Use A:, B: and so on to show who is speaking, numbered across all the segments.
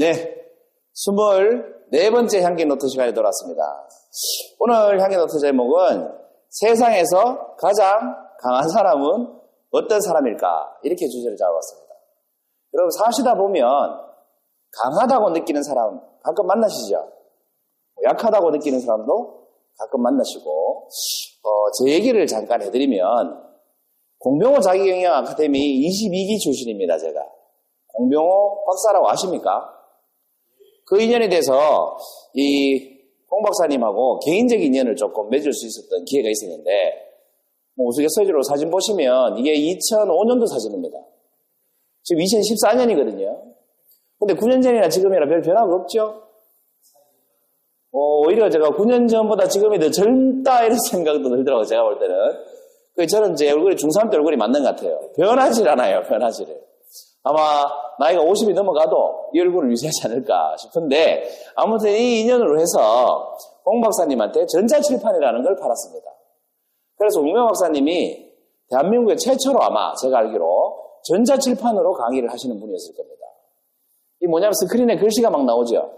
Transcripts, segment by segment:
A: 네. 스물 네 번째 향기 노트 시간에 돌아왔습니다. 오늘 향기 노트 제목은 세상에서 가장 강한 사람은 어떤 사람일까? 이렇게 주제를 잡아봤습니다. 여러분, 사시다 보면 강하다고 느끼는 사람 가끔 만나시죠? 뭐 약하다고 느끼는 사람도 가끔 만나시고, 어, 제 얘기를 잠깐 해드리면, 공병호 자기경영 아카데미 22기 출신입니다, 제가. 공병호 박사라고 아십니까? 그 인연에 대해서 이 홍 박사님하고 개인적 인연을 조금 맺을 수 있었던 기회가 있었는데, 뭐 우스갯소리로 사진 보시면 이게 2005년도 사진입니다. 지금 2014년이거든요. 근데 9년 전이나 지금이나 별 변화가 없죠? 어, 오히려 제가 9년 전보다 지금이 더 젊다 이런 생각도 들더라고요. 제가 볼 때는. 그 저는 제 얼굴이 중3 때 얼굴이 맞는 것 같아요. 변하질 않아요. 변하지를. 아마 나이가 50이 넘어가도 이 얼굴을 유지하지 않을까 싶은데 아무튼 이 인연으로 해서 홍 박사님한테 전자칠판이라는 걸 팔았습니다. 그래서 홍명 박사님이 대한민국의 최초로 아마 제가 알기로 전자칠판으로 강의를 하시는 분이었을 겁니다. 이 뭐냐면 스크린에 글씨가 막 나오죠.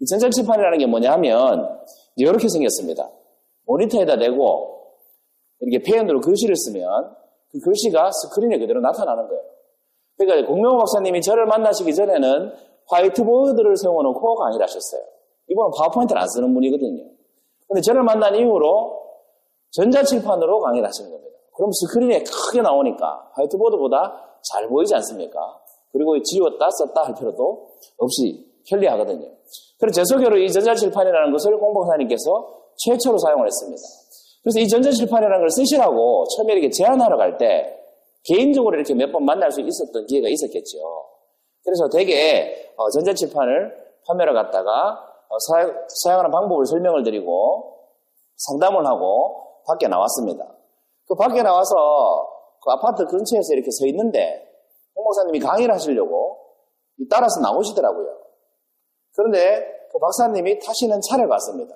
A: 이 전자칠판이라는 게 뭐냐 하면 이렇게 생겼습니다. 모니터에다 대고 이렇게 페인으로 글씨를 쓰면 그 글씨가 스크린에 그대로 나타나는 거예요. 그러니까 공명호 박사님이 저를 만나시기 전에는 화이트보드를 세워놓고 강의를 하셨어요. 이분은 파워포인트를 안 쓰는 분이거든요. 근데 저를 만난 이후로 전자칠판으로 강의를 하시는 겁니다. 그럼 스크린에 크게 나오니까 화이트보드보다 잘 보이지 않습니까? 그리고 지웠다 썼다 할 필요도 없이 편리하거든요. 그래서 제 소개로 이 전자칠판이라는 것을 공복사님께서 최초로 사용을 했습니다. 그래서 이 전자칠판이라는 걸 쓰시라고 처음에 이렇게 제안하러 갈 때 개인적으로 이렇게 몇 번 만날 수 있었던 기회가 있었겠죠. 그래서 대개 어, 전자칠판을 판매를 갔다가 어, 사용, 하는 방법을 설명을 드리고 상담을 하고 밖에 나왔습니다. 그 밖에 나와서 그 아파트 근처에서 이렇게 서 있는데 홍 목사님이 강의를 하시려고 따라서 나오시더라고요. 그런데 그 박사님이 타시는 차를 봤습니다.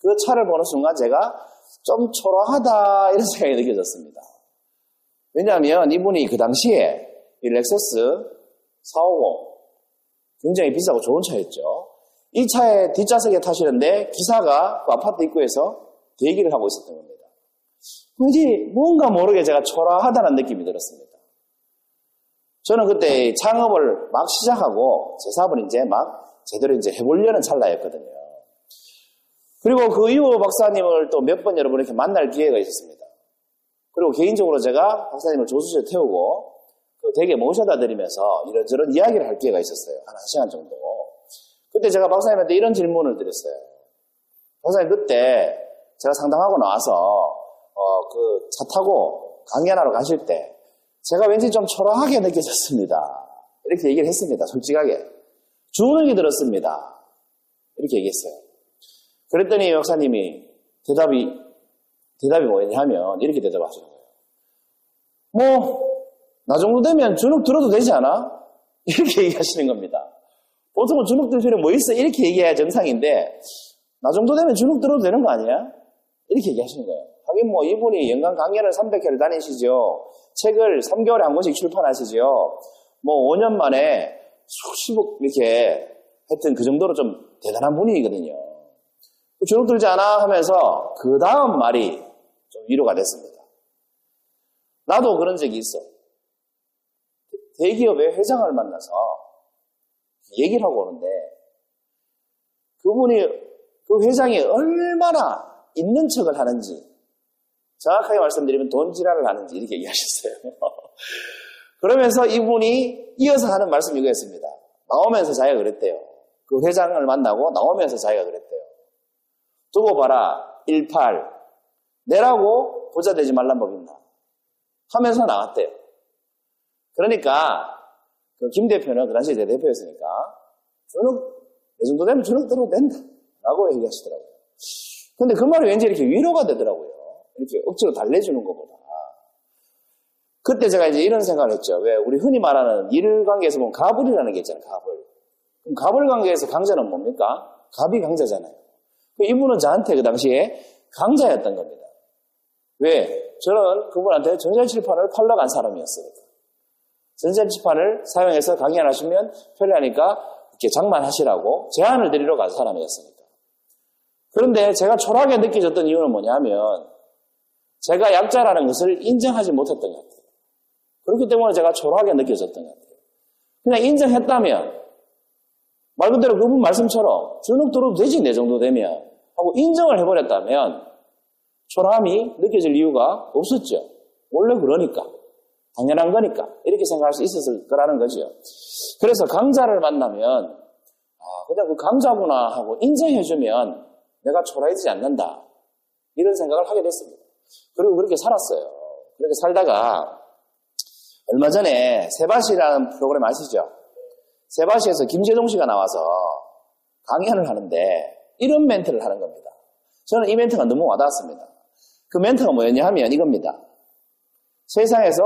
A: 그 차를 보는 순간 제가 좀 초라하다 이런 생각이 느껴졌습니다. 왜냐하면 이분이 그 당시에 이 렉서스 450 굉장히 비싸고 좋은 차였죠. 이 차에 뒷좌석에 타시는데 기사가 그 아파트 입구에서 대기를 하고 있었던 겁니다. 왠지 뭔가 모르게 제가 초라하다는 느낌이 들었습니다. 저는 그때 창업을 막 시작하고 제 사업을 이제 막 제대로 이제 해보려는 찰나였거든요. 그리고 그 이후 박사님을 또 몇 번 여러분 이렇게 만날 기회가 있었습니다. 그리고 개인적으로 제가 박사님을 조수소에 태우고 그 댁에 모셔다 드리면서 이런저런 이야기를 할 기회가 있었어요. 한 1시간 정도. 그때 제가 박사님한테 이런 질문을 드렸어요. 박사님 그때 제가 상담하고 나와서 어, 그 차 타고 강연하러 가실 때 제가 왠지 좀 초라하게 느껴졌습니다. 이렇게 얘기를 했습니다. 솔직하게. 주눅이 들었습니다. 이렇게 얘기했어요. 그랬더니 역사님이 대답이, 대답이 뭐냐면 이렇게 대답하시는 거예요. 뭐, 나 정도 되면 주눅 들어도 되지 않아? 이렇게 얘기하시는 겁니다. 보통은 주눅 들 필요 뭐 있어? 이렇게 얘기해야 정상인데, 나 정도 되면 주눅 들어도 되는 거 아니야? 이렇게 얘기하시는 거예요. 하긴 뭐 이분이 연간 강연을 300회를 다니시죠. 책을 3개월에 한 권씩 출판하시죠. 뭐 5년 만에 수십억 이렇게 하여튼 그 정도로 좀 대단한 분이거든요. 주눅 들지 않아 하면서 그 다음 말이 좀 위로가 됐습니다. 나도 그런 적이 있어. 대기업의 회장을 만나서 얘기를 하고 오는데 그분이 그 회장이 얼마나 있는 척을 하는지 정확하게 말씀드리면 돈지랄을 하는지 이렇게 얘기하셨어요. 그러면서 이분이 이어서 하는 말씀이 이거였습니다. 나오면서 자기가 그랬대요. 그 회장을 만나고 나오면서 자기가 그랬대요. 두고 봐라. 18. 내라고 부자 되지 말란 법 있나. 하면서 나왔대요. 그러니까 그 김 대표는 그 당시에 제 대표였으니까 주눅, 내 정도 되면 주눅 들어도 된다. 라고 얘기하시더라고요. 근데 그 말이 왠지 이렇게 위로가 되더라고요. 이렇게 억지로 달래주는 것보다. 그때 제가 이제 이런 생각을 했죠. 왜 우리 흔히 말하는 일 관계에서 보면 가불이라는 게 있잖아요. 가불. 그럼 가불 관계에서 강자는 뭡니까? 갑이 강자잖아요. 그 이분은 저한테 그 당시에 강자였던 겁니다. 왜? 저는 그분한테 전자칠판을 팔러 간 사람이었으니까. 전자칠판을 사용해서 강의 안 하시면 편리하니까 이렇게 장만하시라고 제안을 드리러 간 사람이었으니까. 그런데 제가 초라하게 느껴졌던 이유는 뭐냐면 제가 약자라는 것을 인정하지 못했던 것 같아요. 그렇기 때문에 제가 초라하게 느껴졌던 것 같아요. 그냥 인정했다면 말 그대로 그분 말씀처럼 주눅 들어도 되지 내 정도 되면 하고 인정을 해버렸다면 초라함이 느껴질 이유가 없었죠. 원래 그러니까. 당연한 거니까. 이렇게 생각할 수 있었을 거라는 거죠. 그래서 강자를 만나면, 아, 그냥 그 강자구나 하고 인정해주면 내가 초라해지지 않는다. 이런 생각을 하게 됐습니다. 그리고 그렇게 살았어요. 그렇게 살다가 얼마 전에 세바시라는 프로그램 아시죠? 세바시에서 김재동 씨가 나와서 강연을 하는데 이런 멘트를 하는 겁니다. 저는 이 멘트가 너무 와닿았습니다. 그 멘트가 뭐였냐 하면 이겁니다. 세상에서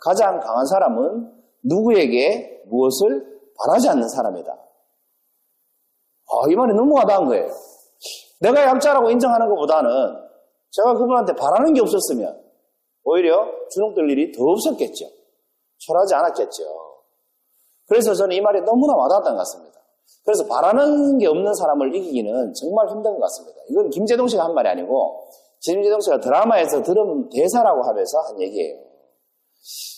A: 가장 강한 사람은 누구에게 무엇을 바라지 않는 사람이다. 아, 이 말이 너무 와닿은 거예요. 내가 약자라고 인정하는 것보다는 제가 그분한테 바라는 게 없었으면 오히려 주눅들 일이 더 없었겠죠. 철하지 않았겠죠. 그래서 저는 이 말이 너무나 와닿았던 것 같습니다. 그래서 바라는 게 없는 사람을 이기기는 정말 힘든 것 같습니다. 이건 김재동 씨가 한 말이 아니고 김재동 씨가 드라마에서 들은 대사라고 하면서 한 얘기예요.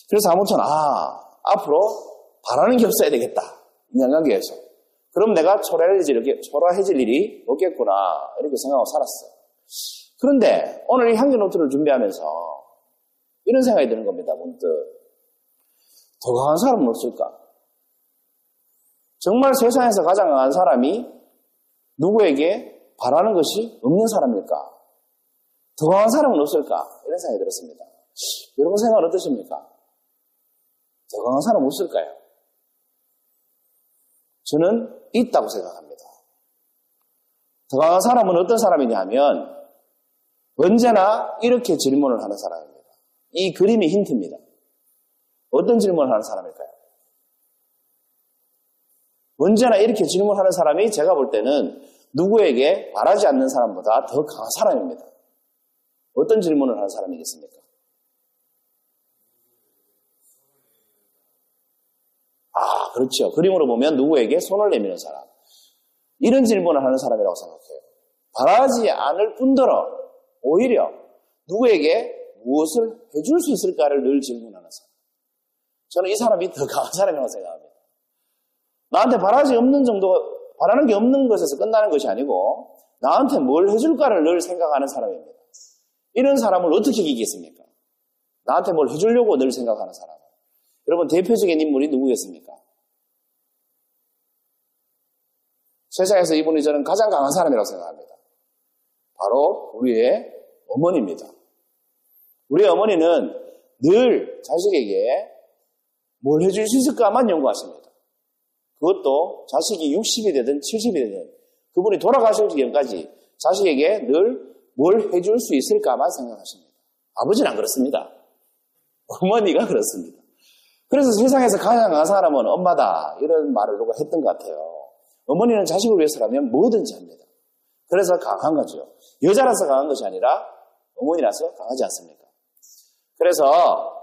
A: 그래서 아무튼 아 앞으로 바라는 게 없어야 되겠다 인간관계에서 그럼 내가 초라해질, 초라해질 일이 없겠구나 이렇게 생각하고 살았어요. 그런데 오늘 이 향기 노트를 준비하면서 이런 생각이 드는 겁니다. 문득 더 강한 사람은 없을까? 정말 세상에서 가장 강한 사람이 누구에게 바라는 것이 없는 사람일까? 더 강한 사람은 없을까? 이런 생각이 들었습니다. 여러분 생각은 어떠십니까? 더 강한 사람 없을까요? 저는 있다고 생각합니다. 더 강한 사람은 어떤 사람이냐 하면 언제나 이렇게 질문을 하는 사람입니다. 이 그림이 힌트입니다. 어떤 질문을 하는 사람일까요? 언제나 이렇게 질문하는 사람이 제가 볼 때는 누구에게 바라지 않는 사람보다 더 강한 사람입니다. 어떤 질문을 하는 사람이겠습니까? 아, 그렇죠. 그림으로 보면 누구에게 손을 내미는 사람. 이런 질문을 하는 사람이라고 생각해요. 바라지 않을 뿐더러 오히려 누구에게 무엇을 해줄 수 있을까를 늘 질문하는 사람. 저는 이 사람이 더 강한 사람이라고 생각합니다. 나한테 바라지 없는 정도, 바라는 게 없는 것에서 끝나는 것이 아니고 나한테 뭘 해줄까를 늘 생각하는 사람입니다. 이런 사람을 어떻게 이기겠습니까? 나한테 뭘 해주려고 늘 생각하는 사람. 여러분 대표적인 인물이 누구겠습니까? 세상에서 이분이 저는 가장 강한 사람이라고 생각합니다. 바로 우리의 어머니입니다. 우리 어머니는 늘 자식에게 뭘 해줄 수 있을까만 연구하십니다. 그것도 자식이 60이 되든 70이 되든 그분이 돌아가실 지경까지 자식에게 늘 뭘 해줄 수 있을까만 생각하십니다. 아버지는 안 그렇습니다. 어머니가 그렇습니다. 그래서 세상에서 가장 강한 사람은 엄마다 이런 말을 누가 했던 것 같아요. 어머니는 자식을 위해서라면 뭐든지 합니다. 그래서 강한 거죠. 여자라서 강한 것이 아니라 어머니라서 강하지 않습니까? 그래서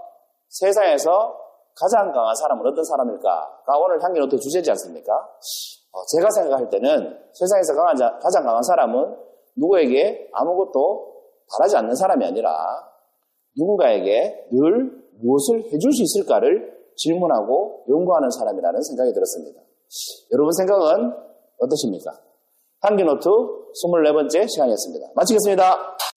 A: 세상에서 가장 강한 사람은 어떤 사람일까가 오늘 향기노트 주제지 않습니까? 어, 제가 생각할 때는 세상에서 강한 자, 가장 강한 사람은 누구에게 아무것도 바라지 않는 사람이 아니라 누군가에게 늘 무엇을 해줄 수 있을까를 질문하고 연구하는 사람이라는 생각이 들었습니다. 여러분 생각은 어떠십니까? 향기노트 24번째 시간이었습니다. 마치겠습니다.